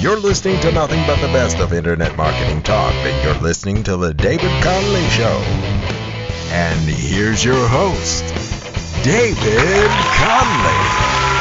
You're listening to nothing but the best of internet marketing talk, and you're listening to The David Connolly Show. And here's your host, David Connolly.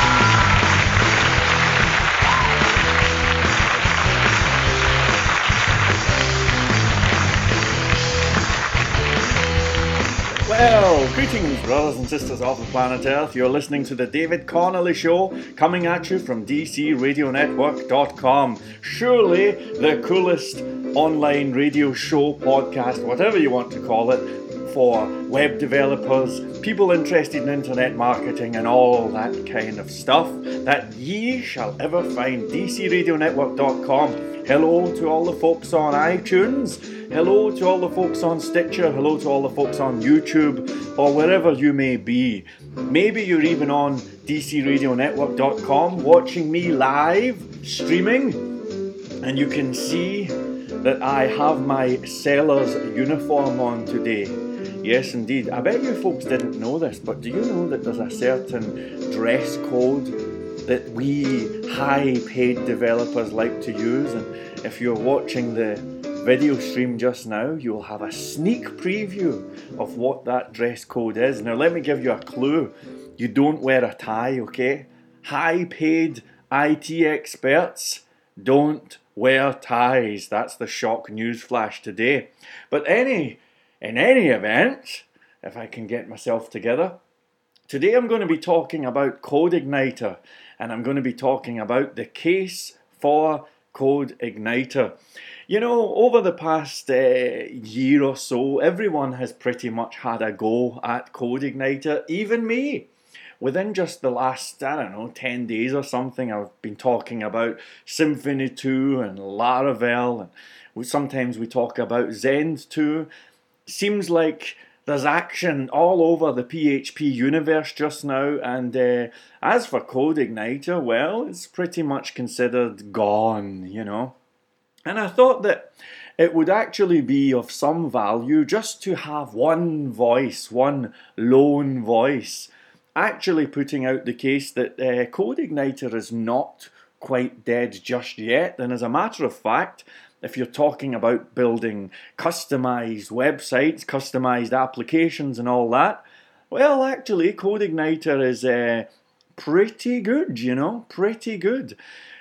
Well, greetings, brothers and sisters of the planet Earth. You're listening to the David Connolly Show, coming at you from DCRadioNetwork.com. Surely the coolest online radio show, podcast, whatever you want to call it, for web developers, people interested in internet marketing, and all that kind of stuff that ye shall ever find. DCRadioNetwork.com. Hello to all the folks on iTunes. Hello to all the folks on Stitcher. Hello to all the folks on YouTube or wherever you may be. Maybe you're even on DCRadioNetwork.com watching me live streaming, and you can see that I have my seller's uniform on today. Yes, indeed. I bet you folks didn't know this, but do you know that there's a certain dress code that we high paid developers like to use? And if you're watching the video stream just now, you'll have a sneak preview of what that dress code is. Now, let me give you a clue. You don't wear a tie, okay? High paid IT experts don't wear ties. That's the shock news flash today. But any in any event, if I can get myself together, today I'm going to be talking about Code Igniter and I'm going to be talking about the case for CodeIgniter. You know, over the past uh, year or so, everyone has pretty much had a go at CodeIgniter, even me. Within just the last, I don't know, 10 days or something, I've been talking about Symfony 2 and Laravel, and sometimes we talk about Zend 2. Seems like there's action all over the PHP universe just now, and uh, as for CodeIgniter, well, it's pretty much considered gone, you know. And I thought that it would actually be of some value just to have one voice, one lone voice, actually putting out the case that uh, CodeIgniter is not quite dead just yet. And as a matter of fact, if you're talking about building customized websites, customized applications, and all that, well, actually, CodeIgniter is uh, pretty good, you know, pretty good.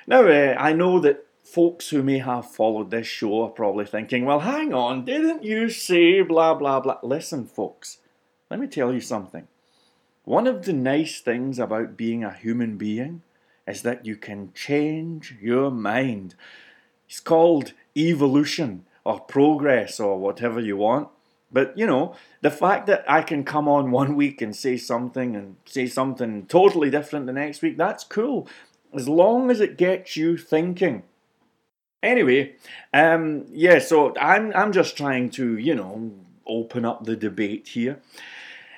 Now, uh, I know that folks who may have followed this show are probably thinking, well, hang on, didn't you say blah, blah, blah? Listen, folks, let me tell you something. One of the nice things about being a human being is that you can change your mind. It's called evolution or progress or whatever you want. But you know, the fact that I can come on one week and say something and say something totally different the next week, that's cool. As long as it gets you thinking. Anyway, um, yeah, so I'm I'm just trying to, you know, open up the debate here.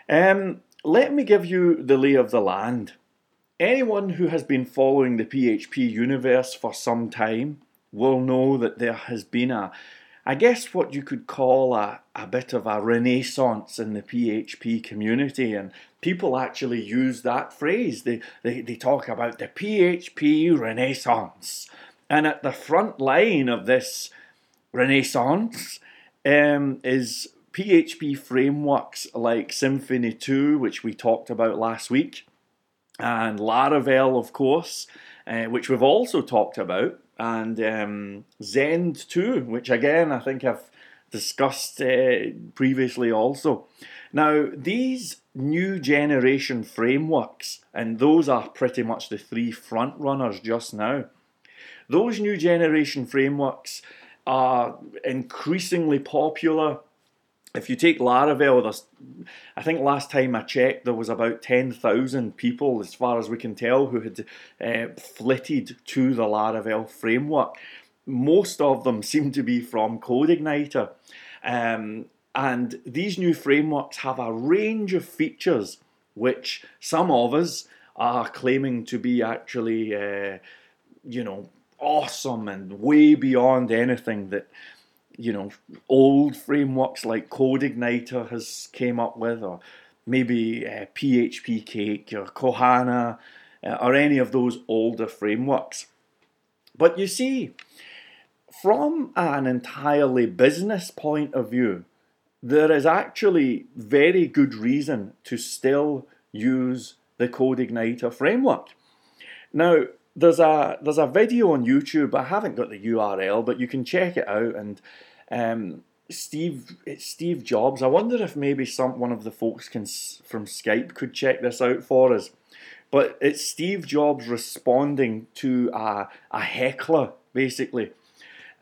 Um, let me give you the lay of the land. Anyone who has been following the PHP universe for some time will know that there has been a, I guess what you could call a, a bit of a renaissance in the PHP community, and people actually use that phrase. They, they, they talk about the PHP renaissance. And at the front line of this renaissance um, is PHP frameworks like Symfony 2, which we talked about last week, and Laravel, of course, uh, which we've also talked about, and um, Zend 2, which again I think I've discussed uh, previously also. Now, these new generation frameworks, and those are pretty much the three front runners just now those new generation frameworks are increasingly popular. If you take Laravel, there's, I think last time I checked, there was about 10,000 people, as far as we can tell, who had uh, flitted to the Laravel framework. Most of them seem to be from CodeIgniter. Um, and these new frameworks have a range of features which some of us are claiming to be actually, uh, you know, awesome and way beyond anything that you know old frameworks like CodeIgniter has came up with, or maybe uh, PHP Cake or Kohana, uh, or any of those older frameworks. But you see, from an entirely business point of view, there is actually very good reason to still use the CodeIgniter framework. Now, there's a there's a video on YouTube. I haven't got the URL, but you can check it out. And um, Steve Steve Jobs. I wonder if maybe some one of the folks can from Skype could check this out for us. But it's Steve Jobs responding to a a heckler basically.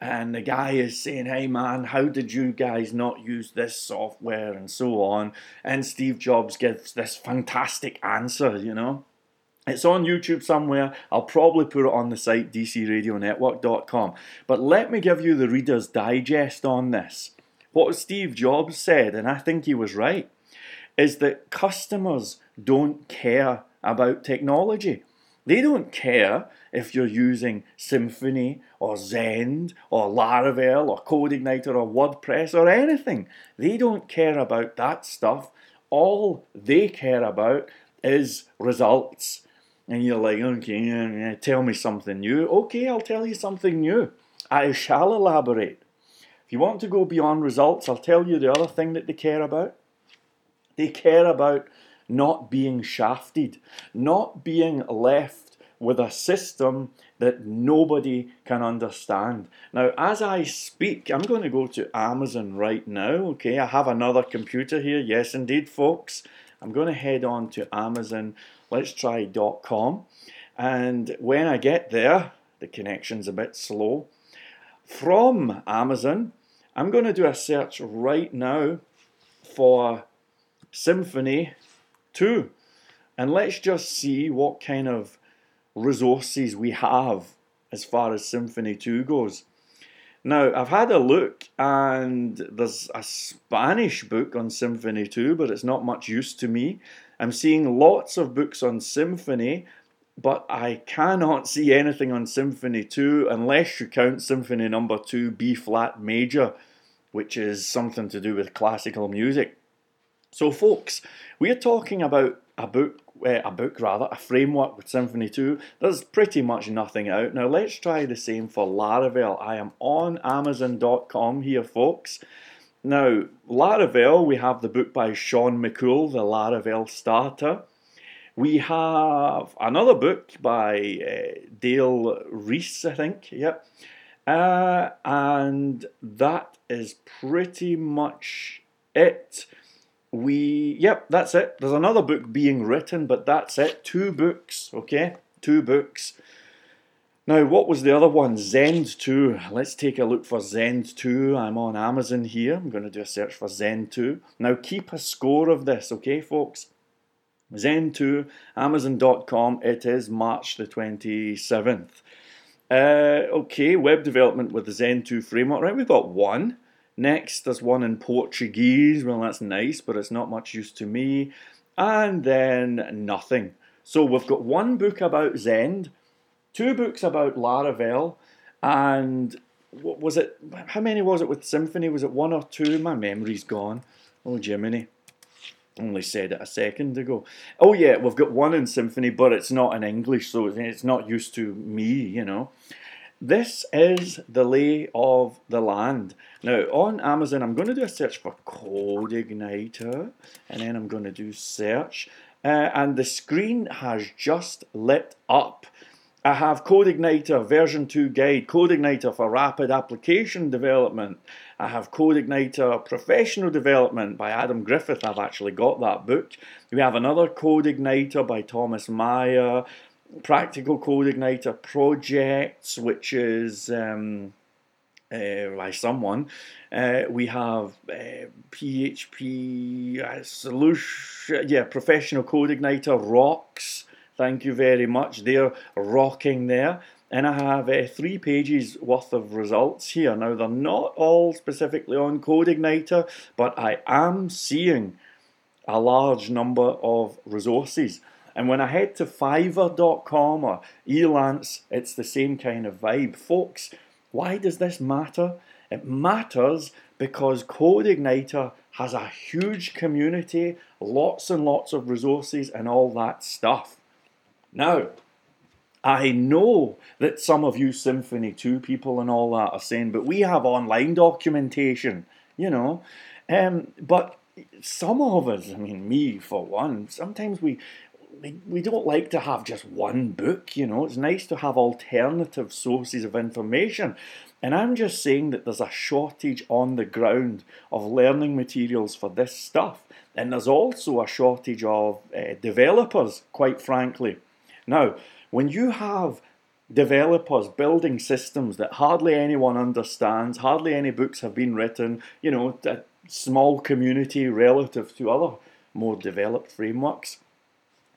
And the guy is saying, Hey man, how did you guys not use this software and so on? And Steve Jobs gives this fantastic answer, you know. It's on YouTube somewhere. I'll probably put it on the site dcradionetwork.com. But let me give you the Reader's Digest on this. What Steve Jobs said, and I think he was right, is that customers don't care about technology. They don't care if you're using Symfony or Zend or Laravel or CodeIgniter or WordPress or anything. They don't care about that stuff. All they care about is results and you're like, okay, tell me something new. Okay, I'll tell you something new. I shall elaborate. If you want to go beyond results, I'll tell you the other thing that they care about. They care about not being shafted, not being left with a system that nobody can understand. Now, as I speak, I'm going to go to Amazon right now. Okay, I have another computer here. Yes, indeed, folks. I'm going to head on to Amazon let's try .com. And when I get there, the connection's a bit slow. From Amazon, I'm going to do a search right now for Symfony 2. And let's just see what kind of resources we have as far as Symfony 2 goes. Now, I've had a look and there's a Spanish book on Symfony 2, but it's not much use to me. I'm seeing lots of books on Symphony, but I cannot see anything on Symfony 2 unless you count Symphony number 2 B flat major, which is something to do with classical music. So, folks, we're talking about a book, uh, a book rather, a framework with Symfony 2. There's pretty much nothing out. Now, let's try the same for Laravel. I am on Amazon.com here, folks. Now, Laravel, we have the book by Shawn McCool, The Laravel Starter. We have another book by uh, Dayle Rees, I think, yep. Uh, and that is pretty much it. We, yep, that's it. There's another book being written, but that's it. Two books, okay? Two books. Now, what was the other one? Zend 2. Let's take a look for Zend 2. I'm on Amazon here. I'm going to do a search for Zend 2. Now, keep a score of this, okay, folks? Zend 2, Amazon.com. It is March the 27th. Uh, okay, web development with the Zend 2 framework. Right, we've got one. Next, there's one in Portuguese. Well, that's nice, but it's not much use to me. And then nothing. So we've got one book about Zend two books about Laravel, and what was it? How many was it with Symfony? Was it one or two? My memory's gone. Oh, Jiminy. Only said it a second ago. Oh, yeah, we've got one in Symfony, but it's not in English, so it's not used to me, you know. This is the lay of the land. Now, on Amazon, I'm going to do a search for CodeIgniter, and then I'm going to do search. Uh, and the screen has just lit up. I have CodeIgniter version 2 guide, CodeIgniter for rapid application development. I have CodeIgniter professional development by Adam Griffith. I've actually got that book. We have another CodeIgniter by Thomas Myer, practical CodeIgniter projects, which is um, uh, by someone. Uh, we have uh, PHP uh, solution, yeah, professional CodeIgniter rocks. Thank you very much. They're rocking there. And I have uh, three pages worth of results here. Now, they're not all specifically on CodeIgniter, but I am seeing a large number of resources. And when I head to Fiverr.com or Elance, it's the same kind of vibe. Folks, why does this matter? It matters because CodeIgniter has a huge community, lots and lots of resources, and all that stuff. Now, I know that some of you Symfony 2 people and all that are saying, but we have online documentation, you know. Um, but some of us, I mean, me for one, sometimes we, we, don't like to have just one book, you know. It's nice to have alternative sources of information. And I'm just saying that there's a shortage on the ground of learning materials for this stuff. And there's also a shortage of uh, developers, quite frankly. Now, when you have developers building systems that hardly anyone understands, hardly any books have been written, you know, a small community relative to other more developed frameworks.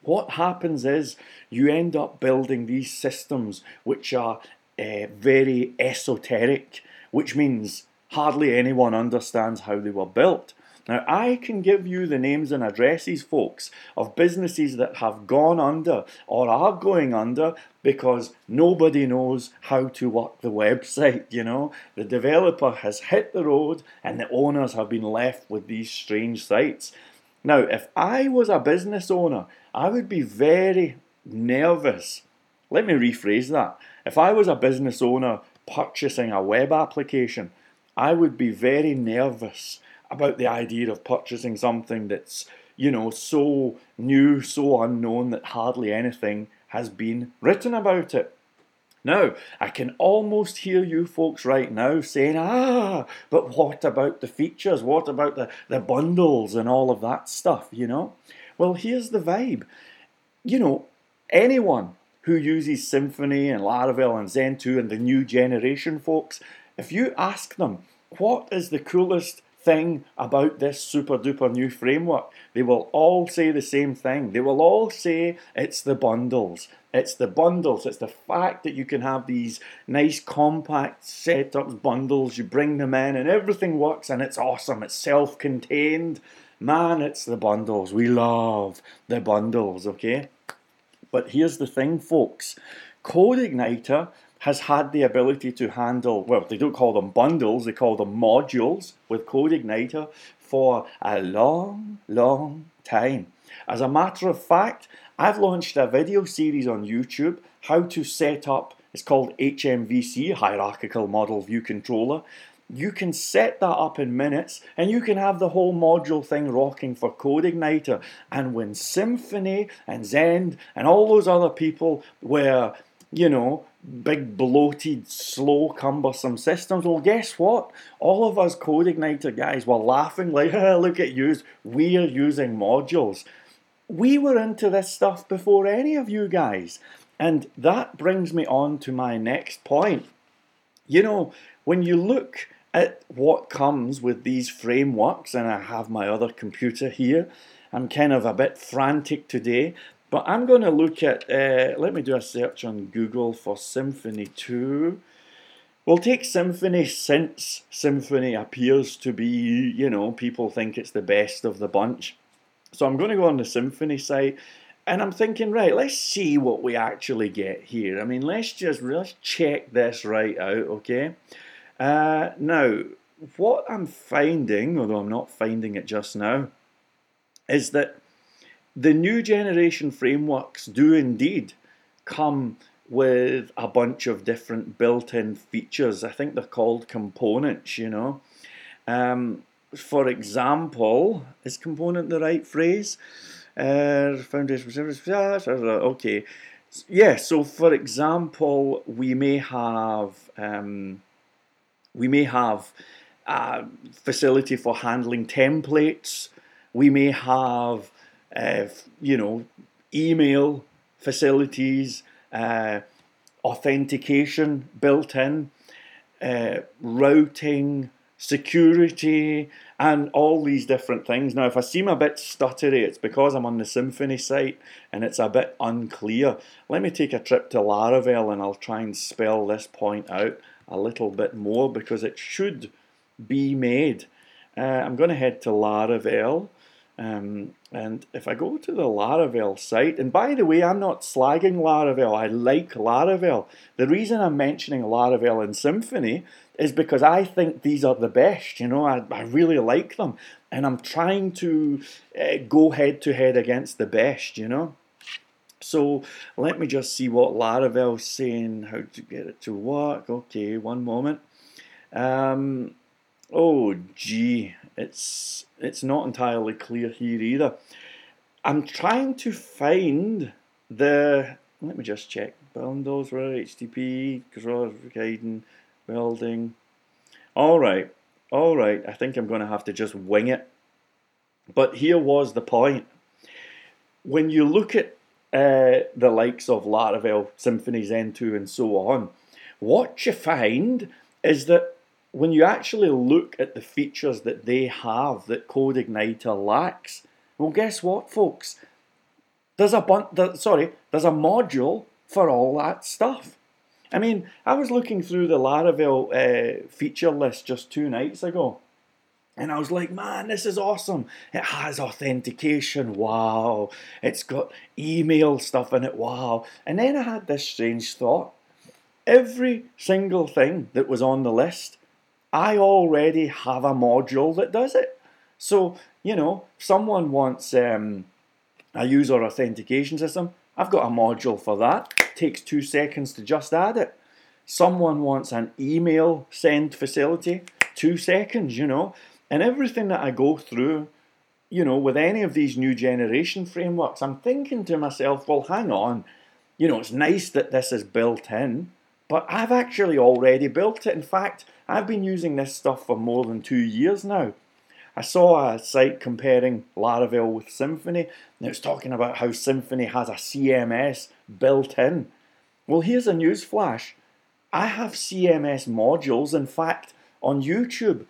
What happens is you end up building these systems which are uh, very esoteric, which means hardly anyone understands how they were built. Now, I can give you the names and addresses, folks, of businesses that have gone under or are going under because nobody knows how to work the website. You know, the developer has hit the road and the owners have been left with these strange sites. Now, if I was a business owner, I would be very nervous. Let me rephrase that. If I was a business owner purchasing a web application, I would be very nervous about the idea of purchasing something that's, you know, so new, so unknown that hardly anything has been written about it. Now, I can almost hear you folks right now saying, ah, but what about the features? What about the, the bundles and all of that stuff, you know? Well, here's the vibe. You know, anyone who uses Symfony and Laravel and Zend 2 and the new generation folks, if you ask them, what is the coolest thing about this super duper new framework. They will all say the same thing. They will all say it's the bundles. It's the bundles. It's the fact that you can have these nice compact setups, bundles, you bring them in and everything works and it's awesome. It's self contained. Man, it's the bundles. We love the bundles, okay? But here's the thing, folks CodeIgniter has had the ability to handle, well, they don't call them bundles, they call them modules with CodeIgniter for a long, long time. As a matter of fact, I've launched a video series on YouTube how to set up, it's called HMVC, Hierarchical Model View Controller. You can set that up in minutes and you can have the whole module thing rocking for CodeIgniter. And when Symfony and Zend and all those other people were, you know, big bloated, slow, cumbersome systems. Well, guess what? All of us CodeIgniter guys were laughing like, look at you, we're using modules. We were into this stuff before any of you guys. And that brings me on to my next point. You know, when you look at what comes with these frameworks, and I have my other computer here, I'm kind of a bit frantic today but I'm going to look at, uh, let me do a search on Google for Symfony 2. We'll take Symfony since Symfony appears to be, you know, people think it's the best of the bunch. So I'm going to go on the Symfony site and I'm thinking, right, let's see what we actually get here. I mean, let's just let's check this right out, okay? Uh, now, what I'm finding, although I'm not finding it just now, is that the new generation frameworks do indeed come with a bunch of different built-in features. I think they're called components, you know. Um, for example, is component the right phrase? Uh, foundation okay. Yeah, so for example, we may have um, we may have a facility for handling templates. We may have uh, you know, email facilities, uh, authentication built in, uh, routing, security, and all these different things. Now, if I seem a bit stuttery, it's because I'm on the Symfony site and it's a bit unclear. Let me take a trip to Laravel and I'll try and spell this point out a little bit more because it should be made. Uh, I'm going to head to Laravel um, and if I go to the Laravel site, and by the way, I'm not slagging Laravel, I like Laravel. The reason I'm mentioning Laravel and Symfony is because I think these are the best, you know, I, I really like them. And I'm trying to uh, go head to head against the best, you know. So let me just see what Laravel's saying, how to get it to work. Okay, one moment. Um, oh, gee, it's it's not entirely clear here either. I'm trying to find the. Let me just check. Bundles, where HTTP, cross building. All right, all right. I think I'm going to have to just wing it. But here was the point. When you look at uh, the likes of Laravel, Symfony Zend2, and so on, what you find is that when you actually look at the features that they have that CodeIgniter lacks, well, guess what, folks? There's a bun- sorry, there's a module for all that stuff. I mean, I was looking through the Laravel uh, feature list just two nights ago, and I was like, man, this is awesome. It has authentication. Wow. It's got email stuff in it. Wow. And then I had this strange thought. Every single thing that was on the list, I already have a module that does it. So, you know, someone wants um, a user authentication system, I've got a module for that. It takes two seconds to just add it. Someone wants an email send facility, two seconds, you know. And everything that I go through, you know, with any of these new generation frameworks, I'm thinking to myself, well, hang on, you know, it's nice that this is built in, but I've actually already built it. In fact, I've been using this stuff for more than two years now. I saw a site comparing Laravel with Symfony, and it was talking about how Symfony has a CMS built in. Well, here's a news flash. I have CMS modules. In fact, on YouTube,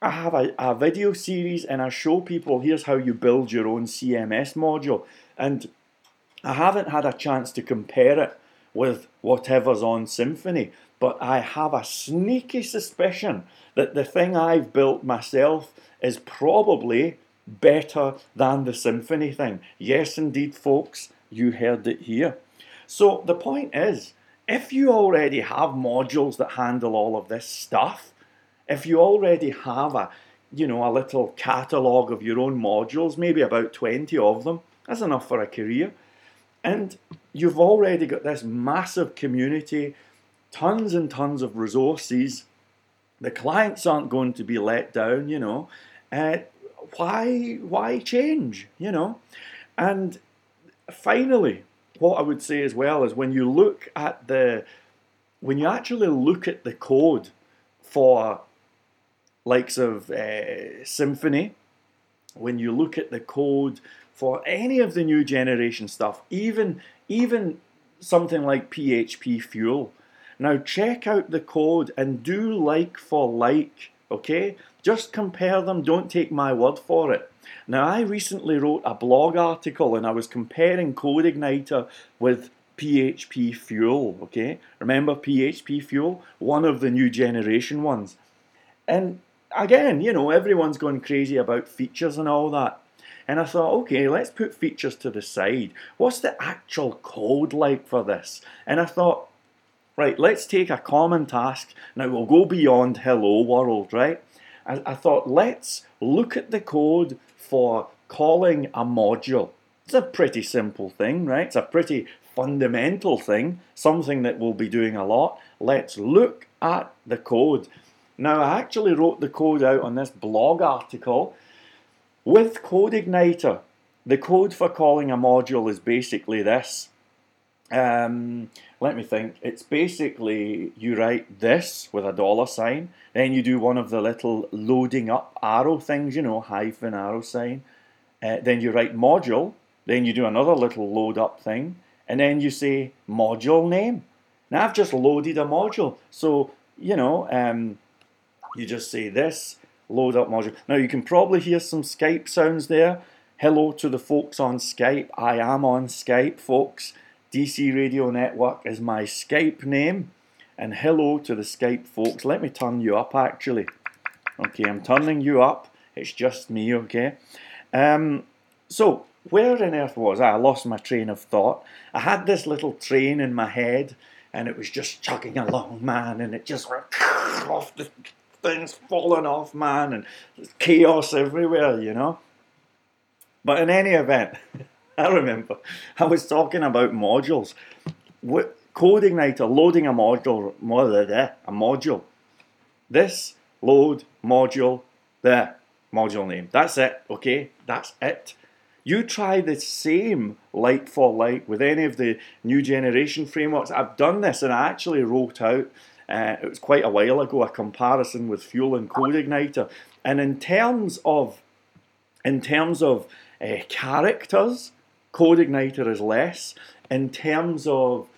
I have a, a video series and I show people here's how you build your own CMS module. And I haven't had a chance to compare it with whatever's on Symfony, but I have a sneaky suspicion that the thing I've built myself is probably better than the Symfony thing. Yes, indeed, folks, you heard it here. So the point is, if you already have modules that handle all of this stuff, if you already have a you know a little catalogue of your own modules, maybe about 20 of them, that's enough for a career. And you've already got this massive community, tons and tons of resources. The clients aren't going to be let down, you know. Uh, why why change, you know? And finally, what I would say as well is when you look at the when you actually look at the code for likes of uh, Symfony, when you look at the code for any of the new generation stuff, even even something like PHP Fuel. Now check out the code and do like for like, okay? Just compare them, don't take my word for it. Now I recently wrote a blog article and I was comparing CodeIgniter with PHP Fuel, okay? Remember PHP Fuel? One of the new generation ones. And again, you know, everyone's going crazy about features and all that. And I thought, okay, let's put features to the side. What's the actual code like for this? And I thought, right, let's take a common task. Now we'll go beyond hello world, right? I, I thought, let's look at the code for calling a module. It's a pretty simple thing, right? It's a pretty fundamental thing, something that we'll be doing a lot. Let's look at the code. Now, I actually wrote the code out on this blog article with CodeIgniter. The code for calling a module is basically this. Um, let me think. It's basically you write this with a dollar sign, then you do one of the little loading up arrow things, you know, hyphen arrow sign. Uh, then you write module, then you do another little load up thing, and then you say module name. Now I've just loaded a module, so you know, um, you just say this, load up module. Now you can probably hear some Skype sounds there. Hello to the folks on Skype. I am on Skype, folks. DC Radio Network is my Skype name. And hello to the Skype folks. Let me turn you up actually. Okay, I'm turning you up. It's just me, okay? Um, so, where on earth was I? I lost my train of thought. I had this little train in my head and it was just chugging along, man, and it just went off the things falling off, man, and chaos everywhere, you know. But in any event, I remember I was talking about modules. What, CodeIgniter loading a module, a module. This load module there, module name. That's it, okay? That's it. You try the same like for like with any of the new generation frameworks. I've done this and I actually wrote out, uh, it was quite a while ago, a comparison with Fuel and CodeIgniter. And in terms of, in terms of uh, characters, CodeIgniter is less. In terms of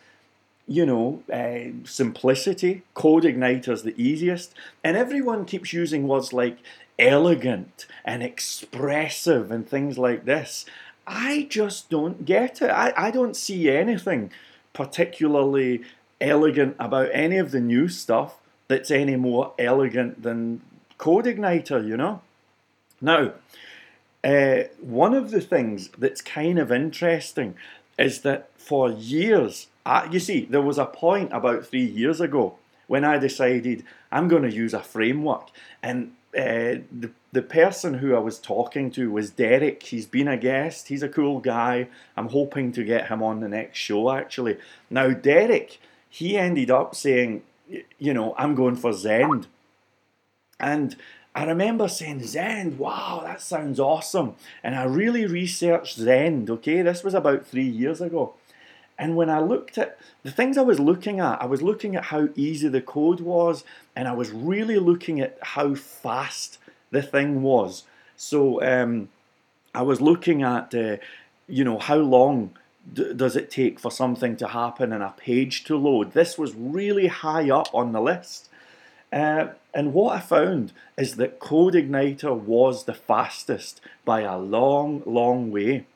you know, uh, simplicity. CodeIgniter is the easiest. And everyone keeps using words like elegant and expressive and things like this. I just don't get it. I, I don't see anything particularly elegant about any of the new stuff that's any more elegant than CodeIgniter, you know? Now, uh, one of the things that's kind of interesting is that for years I, you see, there was a point about three years ago when I decided I'm going to use a framework. And uh, the, the person who I was talking to was Derek. He's been a guest, he's a cool guy. I'm hoping to get him on the next show, actually. Now, Derek, he ended up saying, you know, I'm going for Zend. And I remember saying, Zend, wow, that sounds awesome. And I really researched Zend, okay? This was about three years ago. And when I looked at the things I was looking at, I was looking at how easy the code was, and I was really looking at how fast the thing was. So um, I was looking at, uh, you know, how long d- does it take for something to happen and a page to load. This was really high up on the list. Uh, and what I found is that CodeIgniter was the fastest by a long, long way.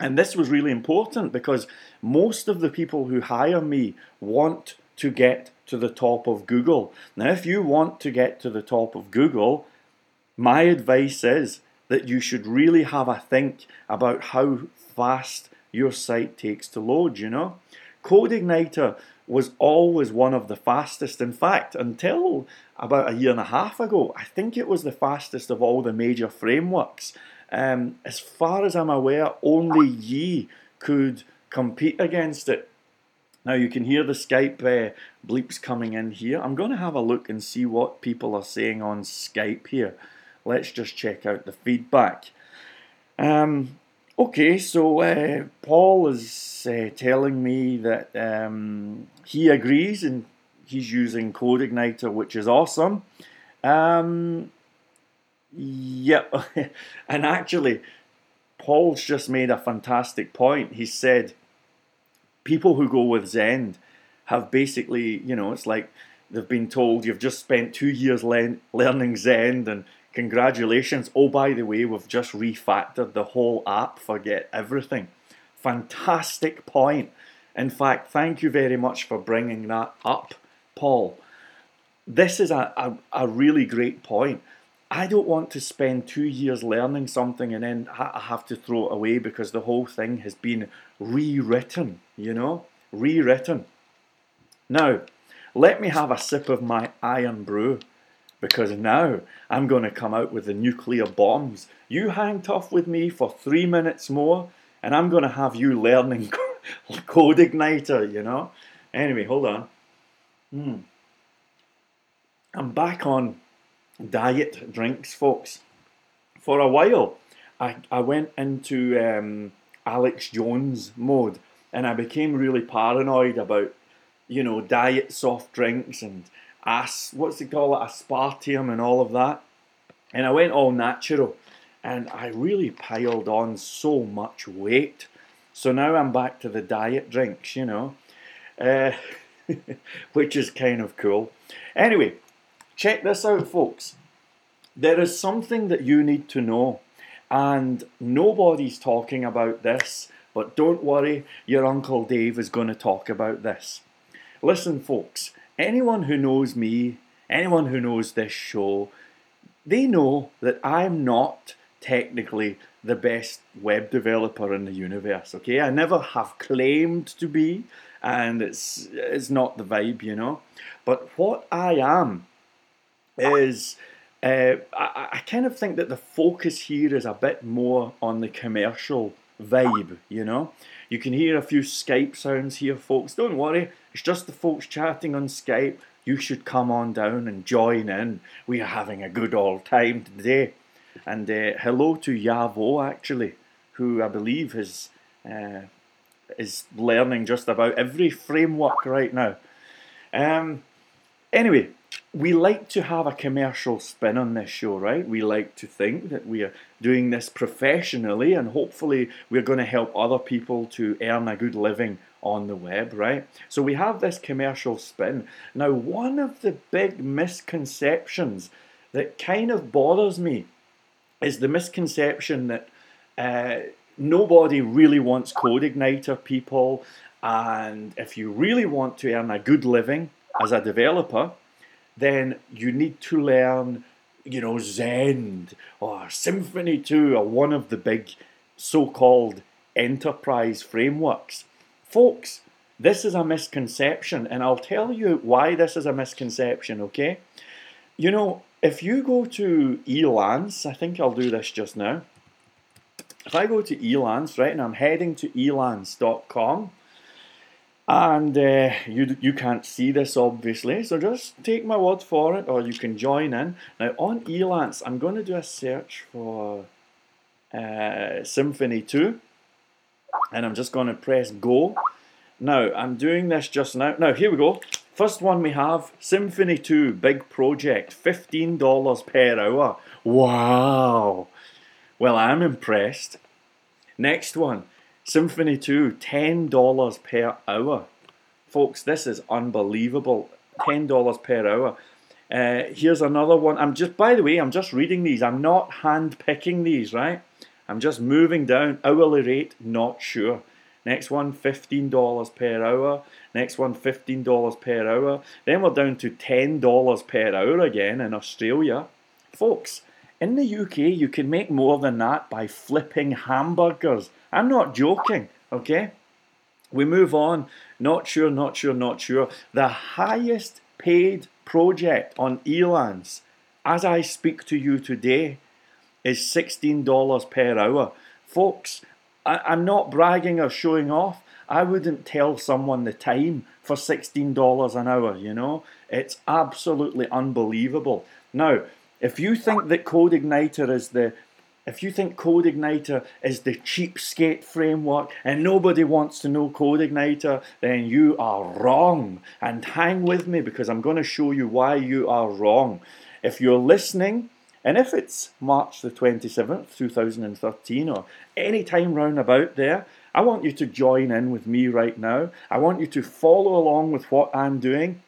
And this was really important because most of the people who hire me want to get to the top of Google. Now, if you want to get to the top of Google, my advice is that you should really have a think about how fast your site takes to load, you know? CodeIgniter was always one of the fastest. In fact, until about a year and a half ago, I think it was the fastest of all the major frameworks. Um, as far as I'm aware, only Yii could compete against it. Now you can hear the Skype uh, bleeps coming in here. I'm going to have a look and see what people are saying on Skype here. Let's just check out the feedback. Um, okay, so uh, Paul is uh, telling me that um, he agrees and he's using CodeIgniter, which is awesome. Um, Yep. and actually, Paul's just made a fantastic point. He said people who go with Zend have basically, you know, it's like they've been told you've just spent two years le- learning Zend and congratulations. Oh, by the way, we've just refactored the whole app, forget everything. Fantastic point. In fact, thank you very much for bringing that up, Paul. This is a, a, a really great point I don't want to spend two years learning something and then I have to throw it away because the whole thing has been rewritten, you know? Rewritten. Now, let me have a sip of my Irn-Bru because now I'm going to come out with the nuclear bombs. You hang tough with me for three minutes more and I'm going to have you learning Code Igniter, you know? Anyway, hold on. Hmm. I'm back on diet drinks, folks. For a while, I, I went into um, Alex Jones mode and I became really paranoid about, you know, diet soft drinks and as what's it called, aspartame and all of that. And I went all natural and I really piled on so much weight. So now I'm back to the diet drinks, you know, uh, which is kind of cool. Anyway, check this out, folks. There is something that you need to know, and nobody's talking about this, but don't worry, your Uncle Dave is going to talk about this. Listen, folks, anyone who knows me, anyone who knows this show, they know that I'm not technically the best web developer in the universe, okay? I never have claimed to be, and it's, it's not the vibe, you know? But what I am is uh, I, I kind of think that the focus here is a bit more on the commercial vibe, you know. You can hear a few Skype sounds here, folks. Don't worry, it's just the folks chatting on Skype. You should come on down and join in. We are having a good old time today. And uh, hello to Yavo, actually, who I believe is, uh, is learning just about every framework right now. Um, anyway, we like to have a commercial spin on this show, right? We like to think that we are doing this professionally and hopefully we're going to help other people to earn a good living on the web, right? So we have this commercial spin. Now, one of the big misconceptions that kind of bothers me is the misconception that uh, nobody really wants CodeIgniter people, and if you really want to earn a good living as a developer, then you need to learn, you know, Zend or Symfony 2 or one of the big so called enterprise frameworks. Folks, this is a misconception, and I'll tell you why this is a misconception, okay? You know, if you go to Elance, I think I'll do this just now. If I go to Elance, right, and I'm heading to elance.com, and uh, you, you can't see this obviously, so just take my word for it, or you can join in. Now on Elance, I'm going to do a search for uh, Symfony 2, and I'm just going to press go. Now, I'm doing this just now. Now, here we go. First one we have Symfony 2, big project, $15 per hour. Wow! Well, I'm impressed. Next one, Symfony 2, $10 per hour. Folks, this is unbelievable. $10 per hour. Uh, here's another one. I'm just, by the way, I'm just reading these. I'm not hand picking these, right? I'm just moving down. Hourly rate, not sure. Next one, $15 per hour. Next one, $15 per hour. Then we're down to $10 per hour again in Australia. Folks, in the UK, you can make more than that by flipping hamburgers. I'm not joking, okay? We move on. Not sure, not sure, not sure. The highest paid project on Elance, as I speak to you today, is $16 per hour. Folks, I, I'm not bragging or showing off. I wouldn't tell someone the time for $16 an hour, you know? It's absolutely unbelievable. Now, if you think that CodeIgniter is the if you think CodeIgniter is the cheapskate framework and nobody wants to know CodeIgniter, then you are wrong. And hang with me because I'm going to show you why you are wrong. If you're listening, and if it's March the 27th, 2013, or any time round about there, I want you to join in with me right now. I want you to follow along with what I'm doing.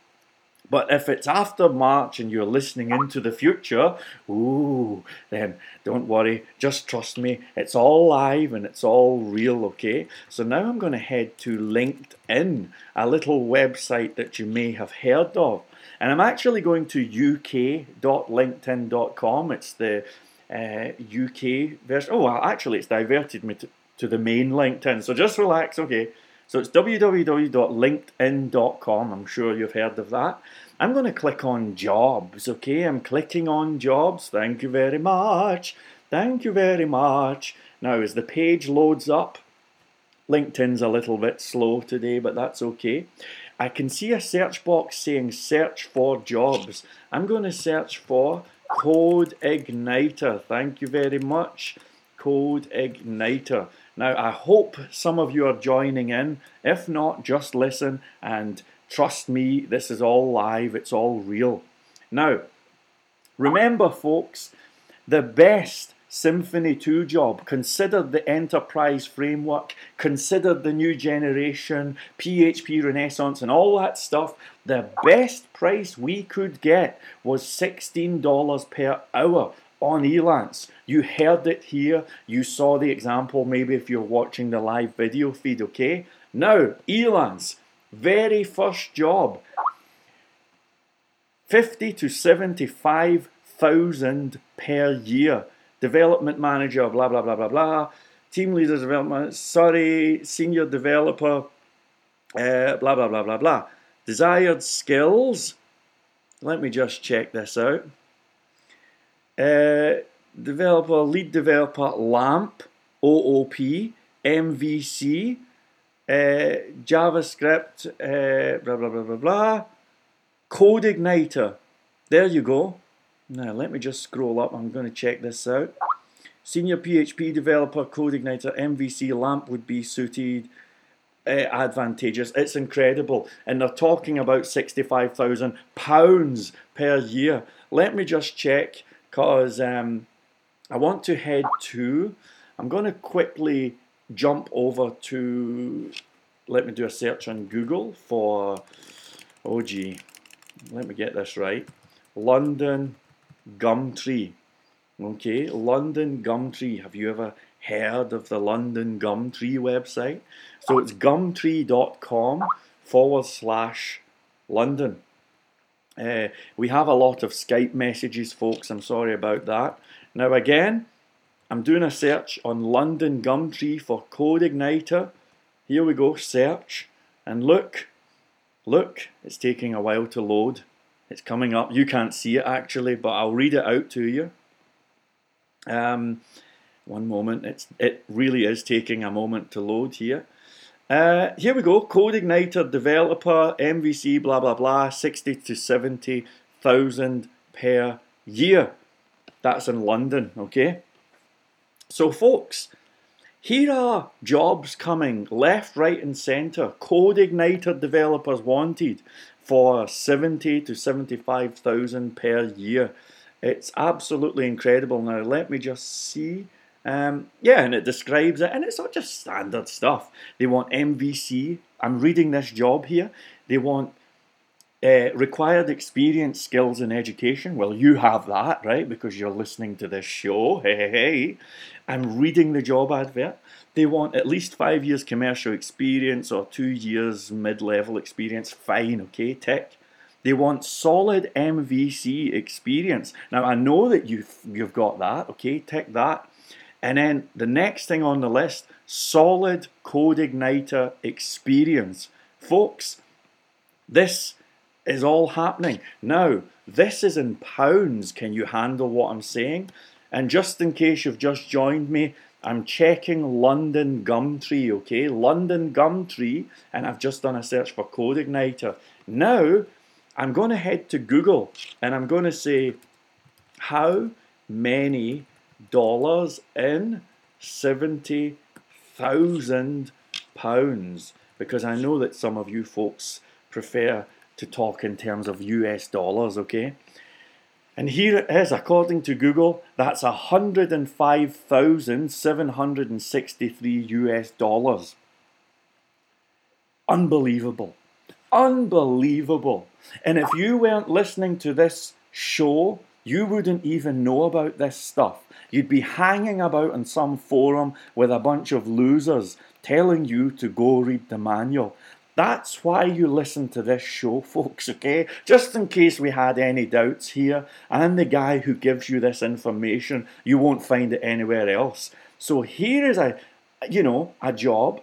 But if it's after March and you're listening into the future, ooh, then don't worry, just trust me, it's all live and it's all real, okay? So now I'm going to head to LinkedIn, a little website that you may have heard of. And I'm actually going to uk.linkedin.com. It's the uh, UK version. Oh, well, actually, it's diverted me to, to the main LinkedIn. So just relax, okay? So it's www.linkedin.com. I'm sure you've heard of that. I'm going to click on jobs, okay? I'm clicking on jobs. Thank you very much. Thank you very much. Now, as the page loads up, LinkedIn's a little bit slow today, but that's okay. I can see a search box saying search for jobs. I'm going to search for CodeIgniter. Thank you very much. CodeIgniter. Now, I hope some of you are joining in. If not, just listen and trust me, this is all live, it's all real. Now, remember, folks, the best Symfony 2 job, consider the enterprise framework, consider the new generation, PHP Renaissance, and all that stuff. The best price we could get was $16 per hour on Elance. You heard it here. You saw the example maybe if you're watching the live video feed, okay? Now, Elance, very first job, 50 to 75,000 per year. Development manager, blah, blah, blah, blah, blah. Team leader development, sorry, senior developer, uh, blah, blah, blah, blah, blah. Desired skills. Let me just check this out. Uh, developer, lead developer, LAMP, OOP, MVC, uh, JavaScript, uh, blah, blah, blah, blah, blah. CodeIgniter. There you go. Now, let me just scroll up. I'm going to check this out. Senior PHP developer, CodeIgniter, MVC, LAMP would be suited, uh, advantageous. It's incredible. And they're talking about £65,000 per year. Let me just check because um, I want to head to, I'm going to quickly jump over to, let me do a search on Google for, oh gee, let me get this right, London Gumtree. Okay, London Gumtree. Have you ever heard of the London gum tree website? So it's gumtree.com forward slash London. Uh, we have a lot of Skype messages, folks. I'm sorry about that. Now, again, I'm doing a search on London Gumtree for CodeIgniter. Here we go, search. And look, look, it's taking a while to load. It's coming up. You can't see it actually, but I'll read it out to you. Um, one moment. It's it really is taking a moment to load here. Uh, here we go. CodeIgniter developer MVC blah blah blah. Sixty to seventy thousand per year. That's in London. Okay. So folks, here are jobs coming left, right, and centre. CodeIgniter developers wanted for seventy to seventy-five thousand per year. It's absolutely incredible. Now, let me just see. Um, yeah, and it describes it, and it's not just standard stuff. They want MVC. I'm reading this job here. They want uh, required experience, skills, and education. Well, you have that, right? Because you're listening to this show. Hey, hey, hey. I'm reading the job advert. They want at least five years commercial experience or two years mid level experience. Fine, okay, tick. They want solid MVC experience. Now I know that you've you've got that, okay, tick that. And then the next thing on the list, solid CodeIgniter experience. Folks, this is all happening. Now, this is in pounds. Can you handle what I'm saying? And just in case you've just joined me, I'm checking London Gumtree, okay? London Gumtree, and I've just done a search for Code CodeIgniter. Now, I'm going to head to Google and I'm going to say, how many dollars in 70,000 pounds? Because I know that some of you folks prefer to talk in terms of US dollars, okay? And here it is, according to Google, that's 105,763 US dollars. Unbelievable. Unbelievable. And if you weren't listening to this show, you wouldn't even know about this stuff. You'd be hanging about on some forum with a bunch of losers telling you to go read the manual. That's why you listen to this show, folks, okay? Just in case we had any doubts here, I'm the guy who gives you this information. You won't find it anywhere else. So here is a, you know, a job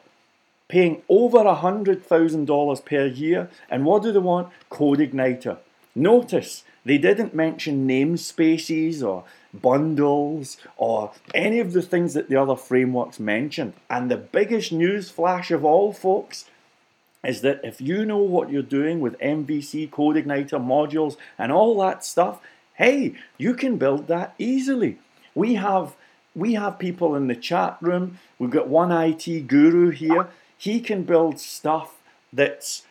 paying over $100,000 per year. And what do they want? CodeIgniter. Notice they didn't mention namespaces or bundles or any of the things that the other frameworks mentioned. And the biggest news flash of all, folks, is that if you know what you're doing with MVC, Code CodeIgniter modules, and all that stuff, hey, you can build that easily. We have we have people in the chat room. We've got one IT guru here he can build stuff that's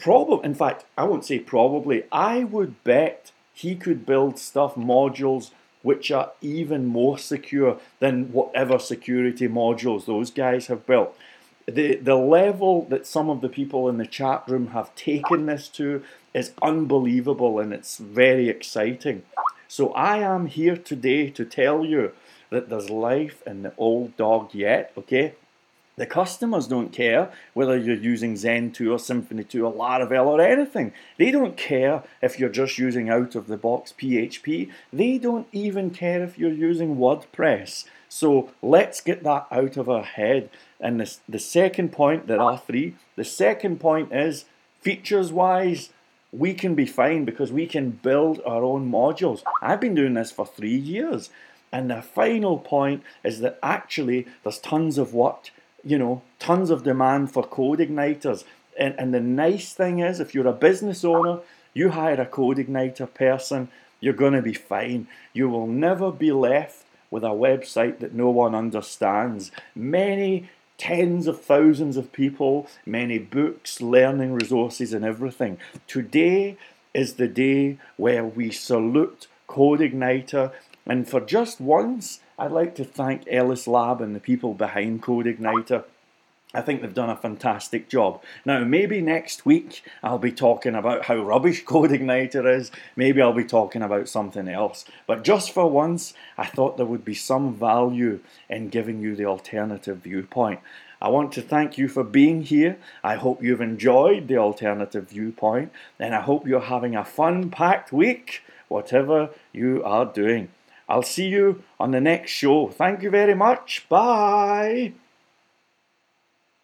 probably, in fact, I won't say probably, I would bet he could build stuff, modules, which are even more secure than whatever security modules those guys have built. The, the level that some of the people in the chat room have taken this to is unbelievable and it's very exciting. So I am here today to tell you that there's life in the old dog yet, okay? The customers don't care whether you're using Zend 2 or Symfony 2 or Laravel or anything. They don't care if you're just using out of the box PHP. They don't even care if you're using WordPress. So let's get that out of our head. And this, the second point, there are three. The second point is features wise, we can be fine because we can build our own modules. I've been doing this for three years. And the final point is that actually there's tons of work you know, tons of demand for code igniters. And, and the nice thing is, if you're a business owner, you hire a code igniter person, you're going to be fine. You will never be left with a website that no one understands. Many tens of thousands of people, many books, learning resources, and everything. Today is the day where we salute CodeIgniter, and for just once, I'd like to thank EllisLab and the people behind CodeIgniter. I think they've done a fantastic job. Now, maybe next week I'll be talking about how rubbish CodeIgniter is. Maybe I'll be talking about something else. But just for once, I thought there would be some value in giving you the alternative viewpoint. I want to thank you for being here. I hope you've enjoyed the alternative viewpoint, and I hope you're having a fun packed week, whatever you are doing. I'll see you on the next show. Thank you very much. Bye.